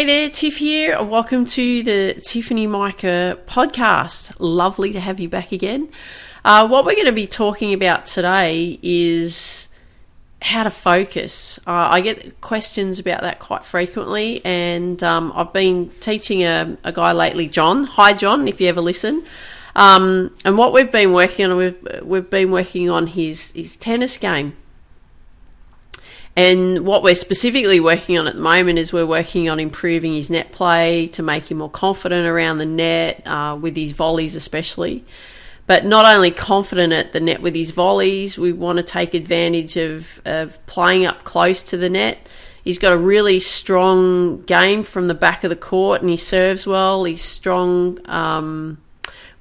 Hey there, Tiff here. Welcome to the Tiffany Micah podcast. Lovely to have you back again. Uh, what we're going to be talking about today is how to focus. Uh, I get questions about that quite frequently, and um, I've been teaching a, a, guy lately, John. Hi, John, if you ever listen. Um, and what we've been working on, we've we've been working on his his tennis game. And what we're specifically working on at the moment is we're working on improving his net play to make him more confident around the net, uh, with his volleys especially. But not only confident at the net with his volleys, we want to take advantage of, of playing up close to the net. He's got a really strong game from the back of the court, and he serves well. He's strong um,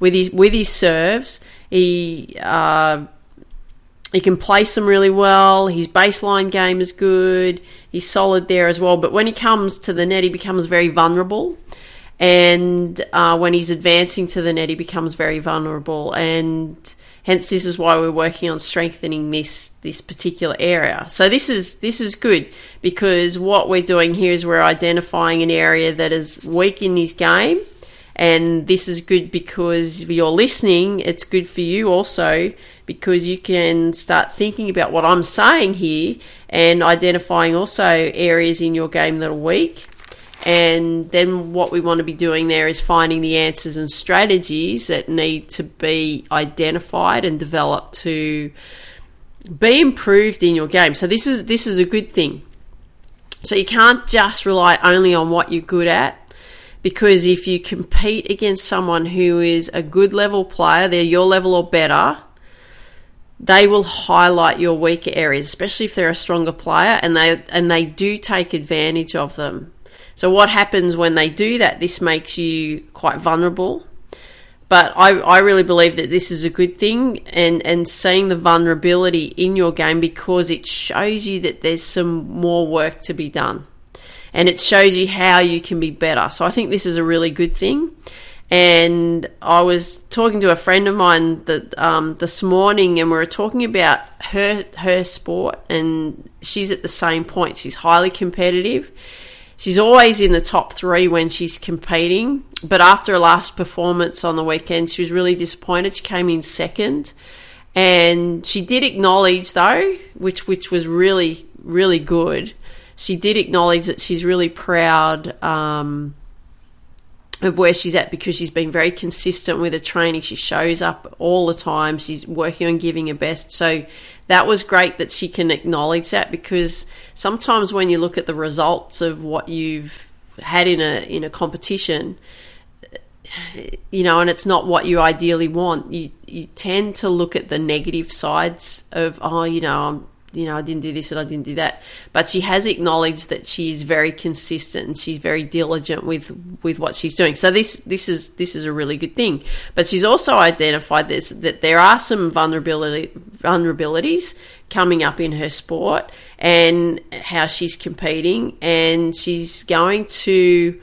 with his with his serves. He uh, he can place them really well. His baseline game is good. He's solid there as well. But when he comes to the net, he becomes very vulnerable. And uh, when he's advancing to the net, he becomes very vulnerable. And hence, this is why we're working on strengthening this this particular area. So this is this is good because what we're doing here is we're identifying an area that is weak in his game. And this is good because you're listening, it's good for you also because you can start thinking about what I'm saying here and identifying also areas in your game that are weak. And then what we want to be doing there is finding the answers and strategies that need to be identified and developed to be improved in your game. So this is this is a good thing. So you can't just rely only on what you're good at because if you compete against someone who is a good level player, they're your level or better, they will highlight your weaker areas, especially if they're a stronger player, and they and they do take advantage of them. So what happens when they do that? This makes you quite vulnerable. But I, I really believe that this is a good thing and, and seeing the vulnerability in your game because it shows you that there's some more work to be done. And it shows you how you can be better. So I think this is a really good thing. And I was talking to a friend of mine that um, this morning, and we were talking about her her sport, and she's at the same point. She's highly competitive. She's always in the top three when she's competing, but after her last performance on the weekend, she was really disappointed. She came in second, and she did acknowledge though, which which was really really good. She did acknowledge that she's really proud. Um, of where she's at because she's been very consistent with her training. She shows up all the time. She's working on giving her best. So that was great that she can acknowledge that because sometimes when you look at the results of what you've had in a in a competition, you know, and it's not what you ideally want, you you tend to look at the negative sides of oh, you know, I'm you know, I didn't do this and I didn't do that. But she has acknowledged that she's very consistent and she's very diligent with with what she's doing. So this this is this is a really good thing. But she's also identified this that there are some vulnerability vulnerabilities coming up in her sport and how she's competing and she's going to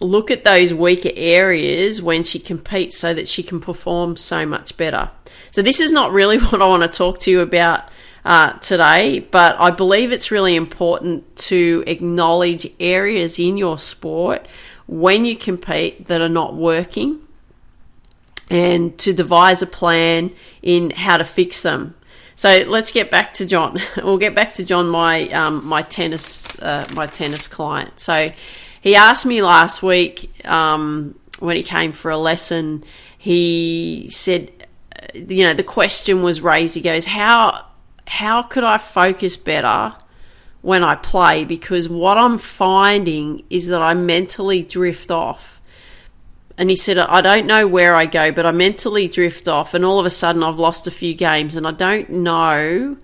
look at those weaker areas when she competes so that she can perform so much better. So this is not really what I want to talk to you about uh, today, but I believe it's really important to acknowledge areas in your sport when you compete that are not working and to devise a plan in how to fix them. So let's get back to John. we'll get back to John, my um, my tennis uh, my tennis client. So he asked me last week um, when he came for a lesson. He said you know, the question was raised. He goes, "How how could I focus better when I play? Because what I'm finding is that I mentally drift off." And he said, "I don't know where I go, but I mentally drift off, and all of a sudden I've lost a few games, and I don't know."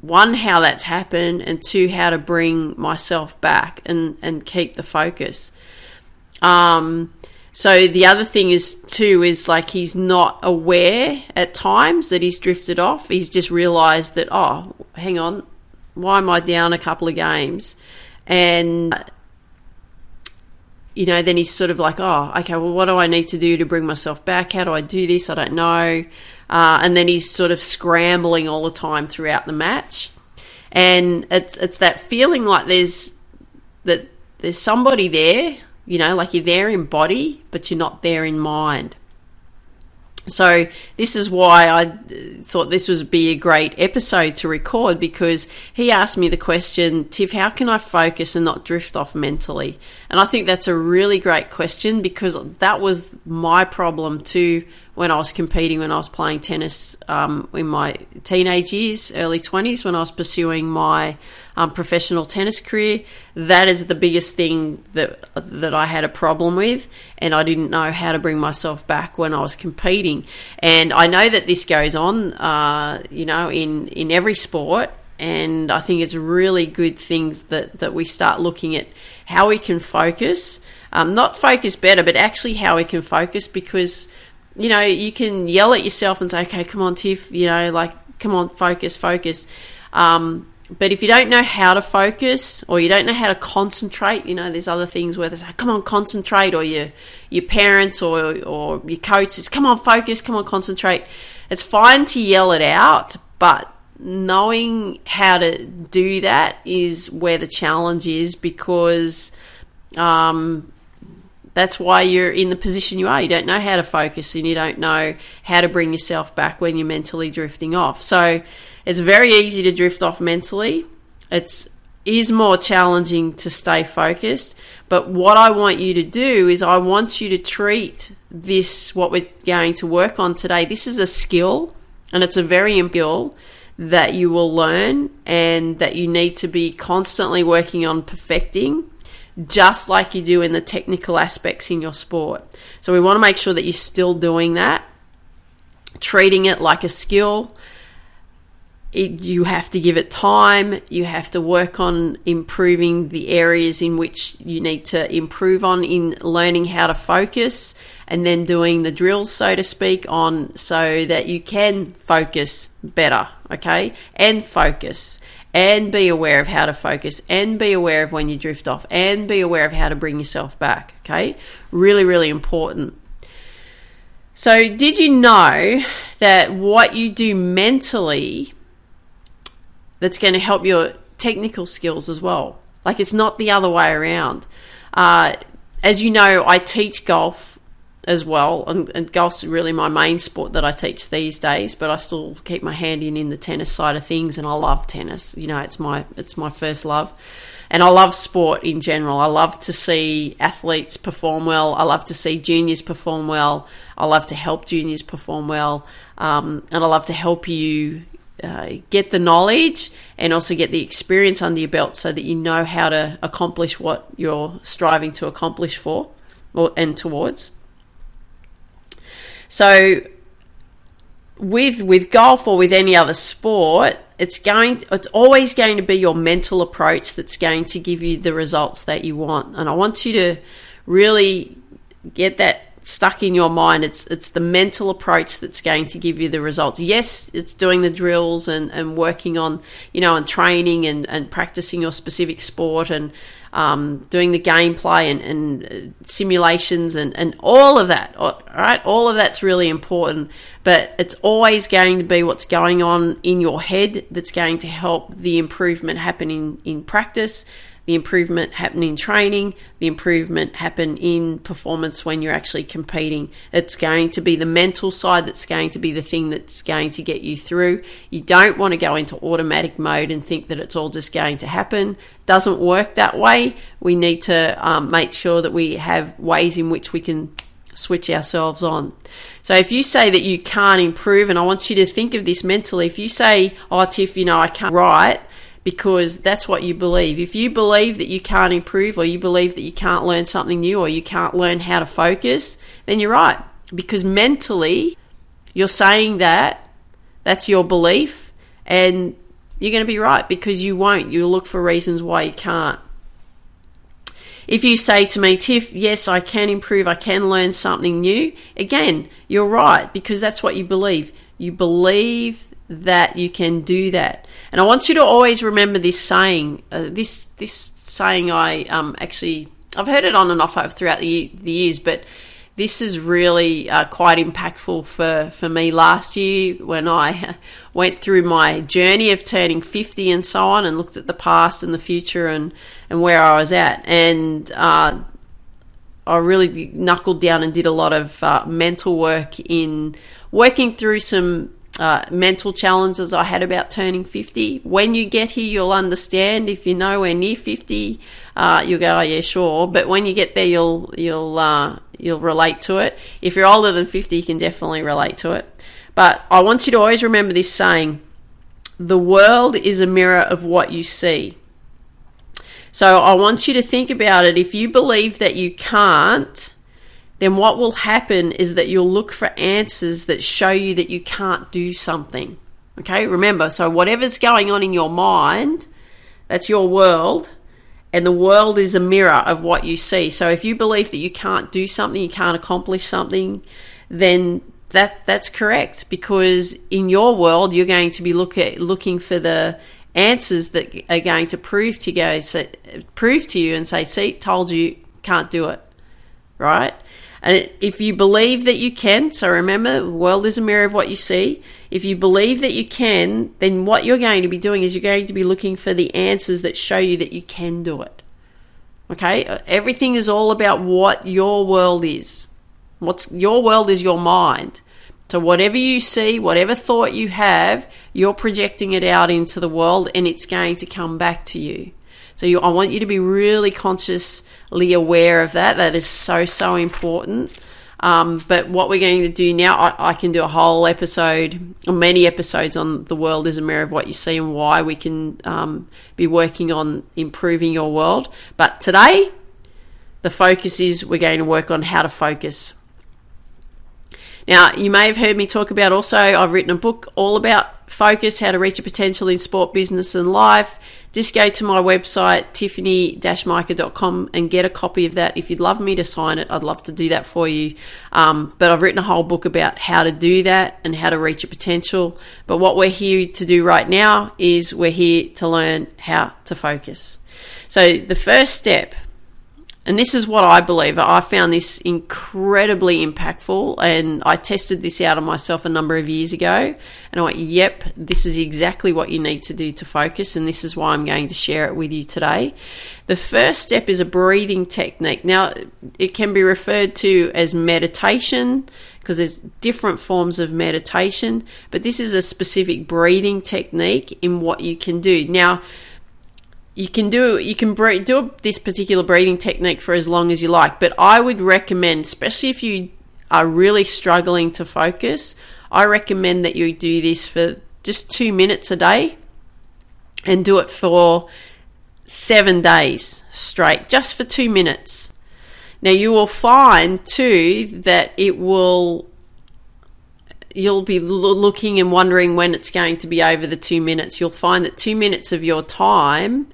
One, how that's happened, and two, how to bring myself back and, and keep the focus. Um, so the other thing is too is like he's not aware at times that he's drifted off. He's just realised that oh, hang on, why am I down a couple of games? And you know, then he's sort of like, oh, okay, well, what do I need to do to bring myself back? How do I do this? I don't know. Uh, and then he's sort of scrambling all the time throughout the match, and it's it's that feeling like there's that there's somebody there you know, like you're there in body, but you're not there in mind. So this is why I uh, thought this would be a great episode to record because he asked me the question, Tiff, how can I focus and not drift off mentally? And I think that's a really great question because that was my problem too when I was competing, when I was playing tennis um, in my teenage years, early 20s, when I was pursuing my um, professional tennis career. That is the biggest thing that that I had a problem with, and I didn't know how to bring myself back when I was competing. And I know that this goes on, uh, you know, in in every sport. And I think it's really good things that that we start looking at how we can focus, um, not focus better, but actually how we can focus because you know, you can yell at yourself and say, okay, come on, Tiff, you know, like, come on, focus, focus. Um, but if you don't know how to focus or you don't know how to concentrate, you know, there's other things where they say, come on, concentrate, or your, your parents or, or your coach says, come on, focus, come on, concentrate. It's fine to yell it out, but knowing how to do that is where the challenge is because um, that's why you're in the position you are. You don't know how to focus and you don't know how to bring yourself back when you're mentally drifting off. So, it's very easy to drift off mentally. It's is more challenging to stay focused. But what I want you to do is I want you to treat this what we're going to work on today. This is a skill and it's a very skill that you will learn and that you need to be constantly working on perfecting just like you do in the technical aspects in your sport. So we want to make sure that you're still doing that, treating it like a skill it, you have to give it time. You have to work on improving the areas in which you need to improve on in learning how to focus and then doing the drills, so to speak, on so that you can focus better, okay? And focus and be aware of how to focus and be aware of when you drift off and be aware of how to bring yourself back, okay? Really, really important. So, did you know that what you do mentally that's going to help your technical skills as well. Like it's not the other way around. Uh, as you know, I teach golf as well, and, and, golf's really my main sport that I teach these days. But I still keep my hand in in the tennis side of things, and I love tennis. You know, it's my it's my first love, and I love sport in general. I love to see athletes perform well. I love to see juniors perform well. I love to help juniors perform well, um, and I love to help you uh, get the knowledge and also get the experience under your belt so that you know how to accomplish what you're striving to accomplish for or, and towards. So with with golf or with any other sport, it's going it's always going to be your mental approach that's going to give you the results that you want. And I want you to really get that stuck in your mind. It's it's the mental approach that's going to give you the results. Yes, it's doing the drills and, and working on you know and training and, and practicing your specific sport and um, doing the gameplay and, and simulations and, and all of that. All right, all of that's really important. But it's always going to be what's going on in your head that's going to help the improvement happen in, in practice the improvement happen in training, the improvement happen in performance when you're actually competing. It's going to be the mental side that's going to be the thing that's going to get you through. You don't want to go into automatic mode and think that it's all just going to happen. Doesn't work that way. We need to um, make sure that we have ways in which we can switch ourselves on. So if you say that you can't improve, and I want you to think of this mentally, if you say, Oh, Tiff, you know, I can't write, because that's what you believe. If you believe that you can't improve, or you believe that you can't learn something new, or you can't learn how to focus, then you're right. Because mentally, you're saying that, that's your belief, and you're going to be right because you won't. You'll look for reasons why you can't. If you say to me, Tiff, yes, I can improve, I can learn something new, again, you're right because that's what you believe. You believe that you can do that. And I want you to always remember this saying. Uh, this this saying I um, actually I've heard it on and off throughout the, the years, but this is really uh, quite impactful for, for me last year when I went through my journey of turning 50 and so on and looked at the past and the future and, and where I was at. And uh, I really knuckled down and did a lot of uh, mental work in working through some uh, mental challenges I had about turning 50. When you get here, you'll understand. If you're nowhere near 50, uh, you'll go, oh, yeah, sure. But when you get there, you'll, you'll, uh, you'll relate to it. If you're older than 50, you can definitely relate to it. But I want you to always remember this saying the world is a mirror of what you see. So I want you to think about it. If you believe that you can't, then what will happen is that you'll look for answers that show you that you can't do something. Okay, remember, so whatever's going on in your mind, that's your world, and the world is a mirror of what you see. So if you believe that you can't do something, you can't accomplish something, then that that's correct because in your world you're going to be look at, looking for the answers that are going to prove to you prove to you and say, "See, told you, can't do it." Right? And if you believe that you can, so remember, the world is a mirror of what you see. If you believe that you can, then what you're going to be doing is you're going to be looking for the answers that show you that you can do it. Okay? Everything is all about what your world is. What's your world is your mind. So whatever you see, whatever thought you have, you're projecting it out into the world and it's going to come back to you. So you, I want you to be really consciously aware of that. That is so, so important. Um, but what we're going to do now, I, I, can do a whole episode, or many episodes on the world is a mirror of what you see and why we can um, be working on improving your world. But today, the focus is we're going to work on how to focus. Now, you may have heard me talk about also, I've written a book all about focus, how to reach your potential in sport, business, and life. Just go to my website, tiffany-micah.com, and get a copy of that. If you'd love me to sign it, I'd love to do that for you. Um, but I've written a whole book about how to do that and how to reach your potential. But what we're here to do right now is we're here to learn how to focus. So the first step and this is what I believe. I found this incredibly impactful, and I tested this out on myself a number of years ago. And I went, yep, this is exactly what you need to do to focus, and this is why I'm going to share it with you today. The first step is a breathing technique. Now, it can be referred to as meditation because there's different forms of meditation, but this is a specific breathing technique in what you can do. Now, you can do you can breathe, do this particular breathing technique for as long as you like but i would recommend especially if you are really struggling to focus i recommend that you do this for just two minutes a day and do it for seven days straight just for two minutes. Now you will find too that it will you'll be looking and wondering when it's going to be over the two minutes. You'll find that two minutes of your time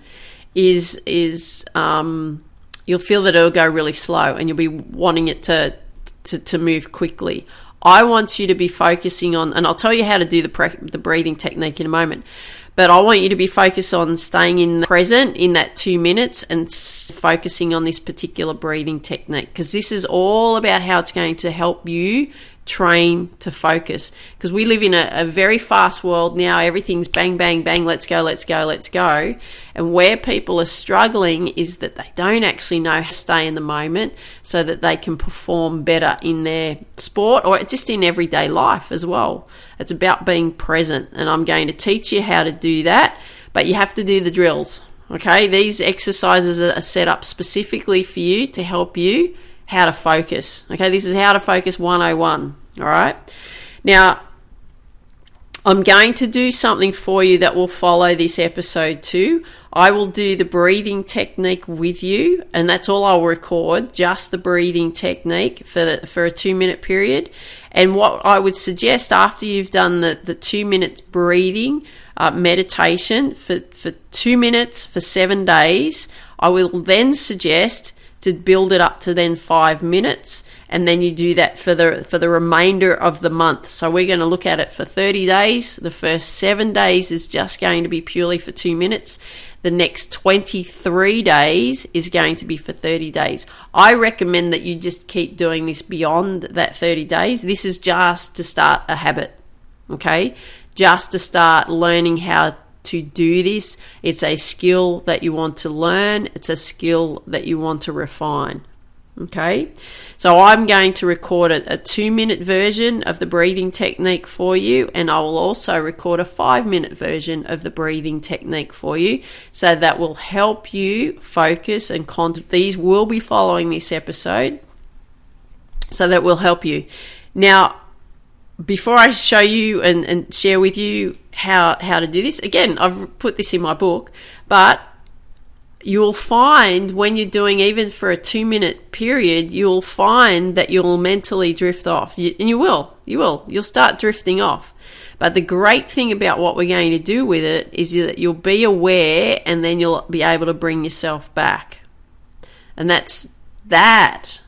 is is um, you'll feel that it'll go really slow and you'll be wanting it to to, to move quickly. I want you to be focusing on, and I'll tell you how to do the pre- the breathing technique in a moment. But I want you to be focused on staying in the present in that two minutes and s- focusing on this particular breathing technique because this is all about how it's going to help you train to focus. Because we live in a, a, very fast world now. Everything's bang bang bang. Let's go let's go let's go. And where people are struggling is that they don't actually know how to stay in the moment so that they can perform better in their sport or just in everyday life as well. It's about being present. And i'm going to teach you how to do that but you have to do the drills okay? These exercises are set up specifically for you to help you how to focus. Okay, this is how to focus 101. All right. Now, I'm going to do something for you that will follow this episode too. I will do the breathing technique with you, and that's all I'll record, just the breathing technique for the, for a two minute period. And what I would suggest after you've done the, the two minutes breathing uh, meditation for, for two minutes for seven days, I will then suggest to build it up to then five minutes and then you do that for the for the remainder of the month. So we're going to look at it for 30 days. The first 7 days is just going to be purely for 2 minutes. The next 23 days is going to be for 30 days. I recommend that you just keep doing this beyond that 30 days. This is just to start a habit. Okay? Just to start learning how to do this. It's a skill that you want to learn, it's a skill that you want to refine. Okay, so I'm going to record a, a, two minute version of the breathing technique for you, and I will also record a five minute version of the breathing technique for you. So that will help you focus and concentrate. These will be following this episode, so that will help you. Now, before I show you and, and share with you how, how to do this, again, I've put this in my book, but you'll find when you're doing even for a two minute period, you'll find that you'll mentally drift off. You, and you will, you will, you'll start drifting off. But the great thing about what we're going to do with it is that you'll be aware and then you'll be able to bring yourself back. And that's that.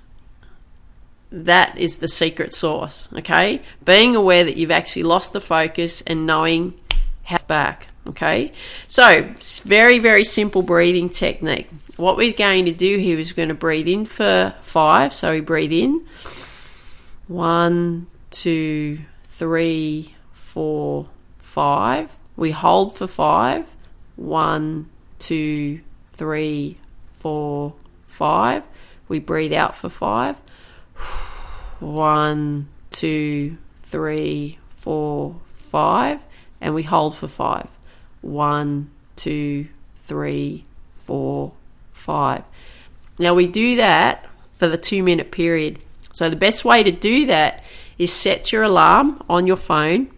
That is the secret sauce, okay? Being aware that you've actually lost the focus and knowing how back. Okay, so very, very simple breathing technique. What we're going to do here is we're going to breathe in for five. So we breathe in one, two, three, four, five. We hold for five. One, two, three, four, five. We breathe out for five. One, two, three, four, five. And we hold for five one, two, three, four, five. Now we do that for the two minute period. So the best way to do that is set your alarm on your phone,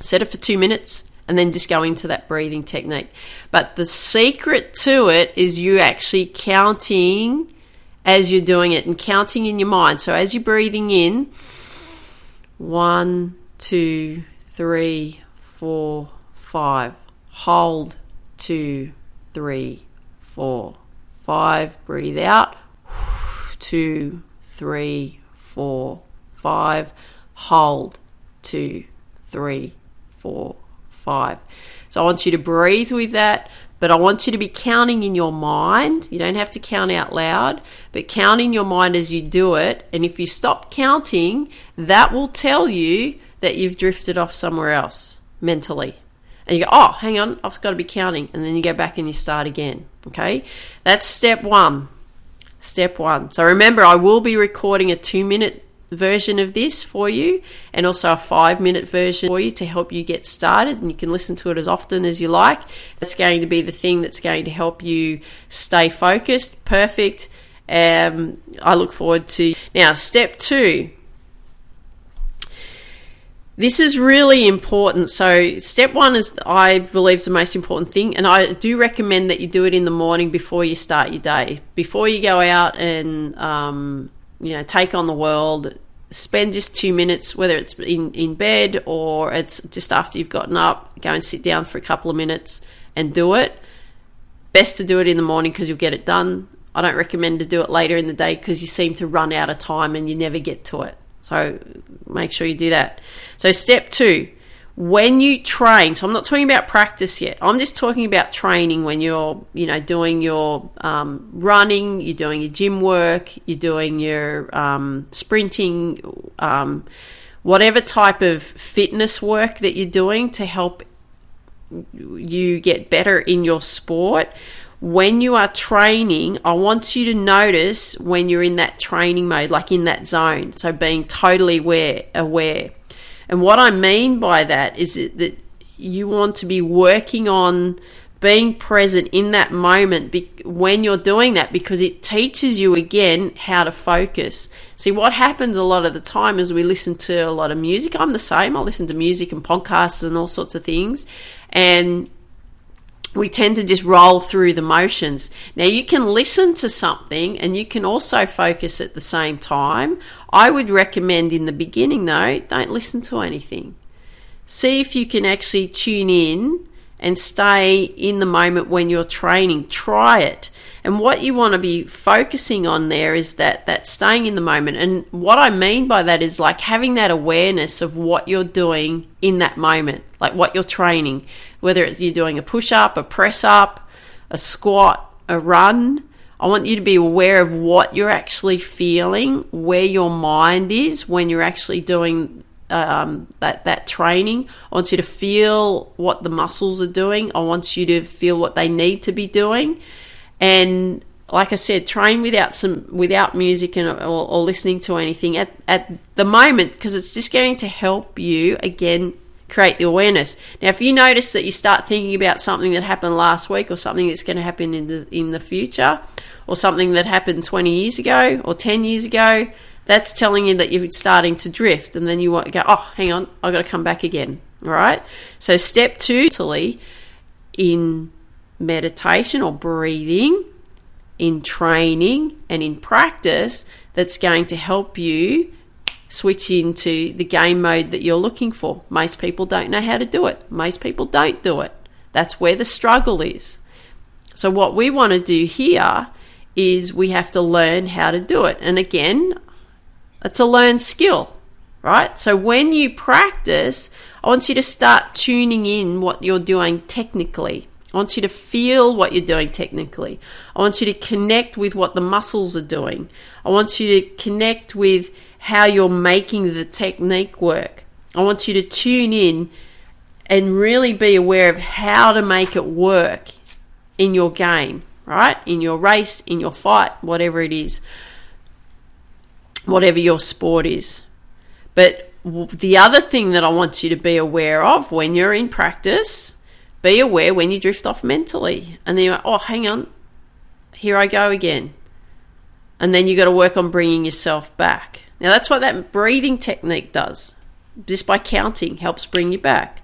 set it for two minutes, and then just go into that breathing technique. But the secret to it is you actually counting as you're doing it and counting in your mind. So as you're breathing in, one, two, three, four, five. Hold two, three, four, five. Breathe out. Two, three, four, five. Hold two, three, four, five. So I want you to breathe with that, but I want you to be counting in your mind. You don't have to count out loud, but count in your mind as you do it. And if you stop counting, that will tell you that you've drifted off somewhere else mentally and you go, oh, hang on, I've got to be counting. And then you go back and you start again. Okay? That's step one. Step one. So remember, I will be recording a two minute version of this for you and also a five minute version for you to help you get started. And you can listen to it as often as you like. That's going to be the thing that's going to help you stay focused. Perfect. Um, I look forward to. Now, step two this is really important. So, step one is, I believe, is the most important thing, and I do recommend that you do it in the morning before you start your day, before you go out and um, you know take on the world. Spend just two minutes, whether it's in in bed or it's just after you've gotten up. Go and sit down for a couple of minutes and do it. Best to do it in the morning because you'll get it done. I don't recommend to do it later in the day because you seem to run out of time and you never get to it. So make sure you do that. So, step two, when you train, so I'm not talking about practice yet. I'm just talking about training when you're, you know, doing your um, running, you're doing your gym work, you're doing your um, sprinting, um, whatever type of fitness work that you're doing to help you get better in your sport when you are training, I want you to notice when you're in that training mode, like in that zone. So being totally aware, aware. And what I mean by that is that you want to be working on being present in that moment be- when you're doing that because it teaches you again how to focus. See, what happens a lot of the time is we listen to a lot of music. I'm the same. I listen to music and podcasts and all sorts of things. And we tend to just roll through the motions. Now, you can listen to something and you can also focus at the same time. I would recommend in the beginning, though, don't listen to anything. See if you can actually tune in and stay in the moment when you're training. Try it. And what you want to be focusing on there is that that staying in the moment. And what I mean by that is like having that awareness of what you're doing in that moment, like what you're training, whether you're doing a push up, a press up, a squat, a run. I want you to be aware of what you're actually feeling, where your mind is when you're actually doing um, that that training. I want you to feel what the muscles are doing. I want you to feel what they need to be doing, and like I said, train without some without music and or, or listening to anything at at the moment because it's just going to help you again create the awareness. Now, if you notice that you start thinking about something that happened last week or something that's going to happen in the in the future or something that happened 20 years ago or 10 years ago, that's telling you that you're starting to drift and then you want to go oh hang on i've got to come back again all right so step two in meditation or breathing in training and in practice that's going to help you switch into the game mode that you're looking for most people don't know how to do it most people don't do it that's where the struggle is so what we want to do here is we have to learn how to do it and again it's a learned skill, right? So when you practice, I want you to start tuning in what you're doing technically. I want you to feel what you're doing technically. I want you to connect with what the muscles are doing. I want you to connect with how you're making the technique work. I want you to tune in and really be aware of how to make it work in your game, right? In your race, in your fight, whatever it is whatever your sport is. But the other thing that I want you to be aware of when you're in practice, be aware when you drift off mentally. And then you're like, oh, hang on, here I go again. And then you've got to work on bringing yourself back. Now, that's what that breathing technique does. Just by counting helps bring you back.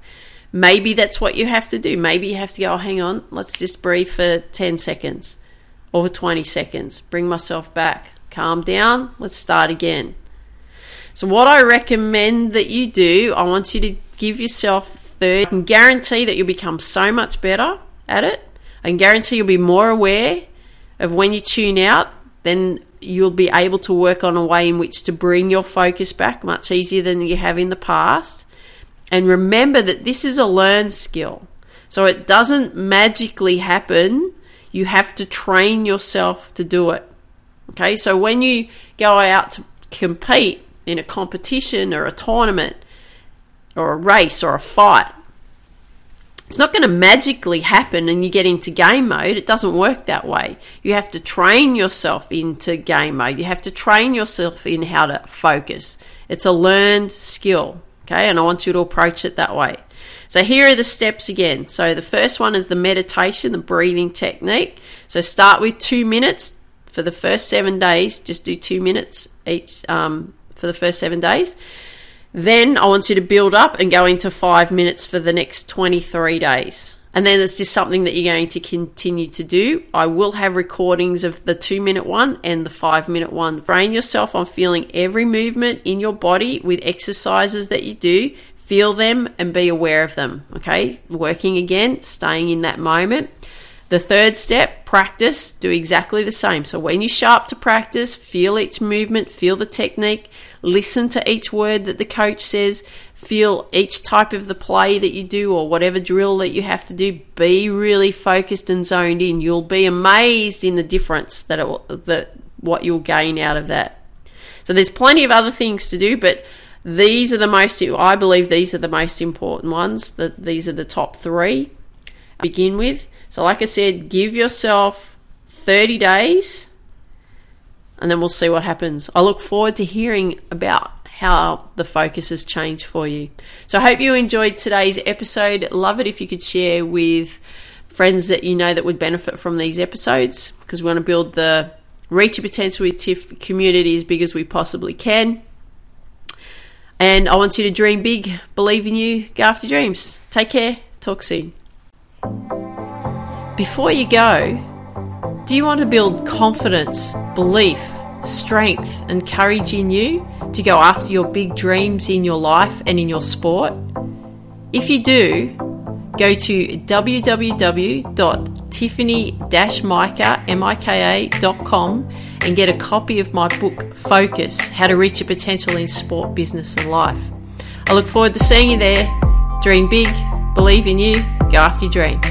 Maybe that's what you have to do. Maybe you have to go, oh, hang on, let's just breathe for 10 seconds or for 20 seconds. Bring myself back calm down, let's start again. So, what I recommend that you do, I want you to give yourself 30. I can guarantee that you'll become so much better at it. I can guarantee you'll be more aware of when you tune out, then you'll be able to work on a way in which to bring your focus back much easier than you have in the past. And remember that this is a learned skill. So it doesn't magically happen. You have to train yourself to do it. Okay, so when you go out to compete in a competition or a tournament or a race or a fight, it's not going to magically happen and you get into game mode. It doesn't work that way. You have to train yourself into game mode. You have to train yourself in how to focus. It's a learned skill. Okay, and I want you to approach it that way. So here are the steps again. So the first one is the meditation, the breathing technique. So start with two minutes, for the first seven days, just do two minutes each um, for the first seven days. Then I want you to build up and go into five minutes for the next 23 days. And then it's just something that you're going to continue to do. I will have recordings of the two minute one and the five minute one. Train yourself on feeling every movement in your body with exercises that you do. Feel them and be aware of them. Okay, working again, staying in that moment. The third step, practice, do exactly the same. So when you show up to practice, feel each movement, feel the technique, listen to each word that the coach says, feel each type of the play that you do or whatever drill that you have to do. Be really focused and zoned in. You'll be amazed in the difference that that what you'll gain out of that. So there's plenty of other things to do, but these are the most. I believe these are the most important ones. That these are the top three. Begin with so, like I said, give yourself 30 days and then we'll see what happens. I look forward to hearing about how the focus has changed for you. So, I hope you enjoyed today's episode. Love it if you could share with friends that you know that would benefit from these episodes because we want to build the reach your potential with TIFF community as big as we possibly can. And I want you to dream big, believe in you, go after dreams. Take care, talk soon. Before you go, do you want to build confidence, belief, strength, and courage in you to go after your big dreams in your life and in your sport? If you do, go to www.tiffany-mika.com and get a copy of my book Focus How to Reach Your Potential in Sport, Business, and Life. I look forward to seeing you there. Dream big, believe in you, go after your dreams.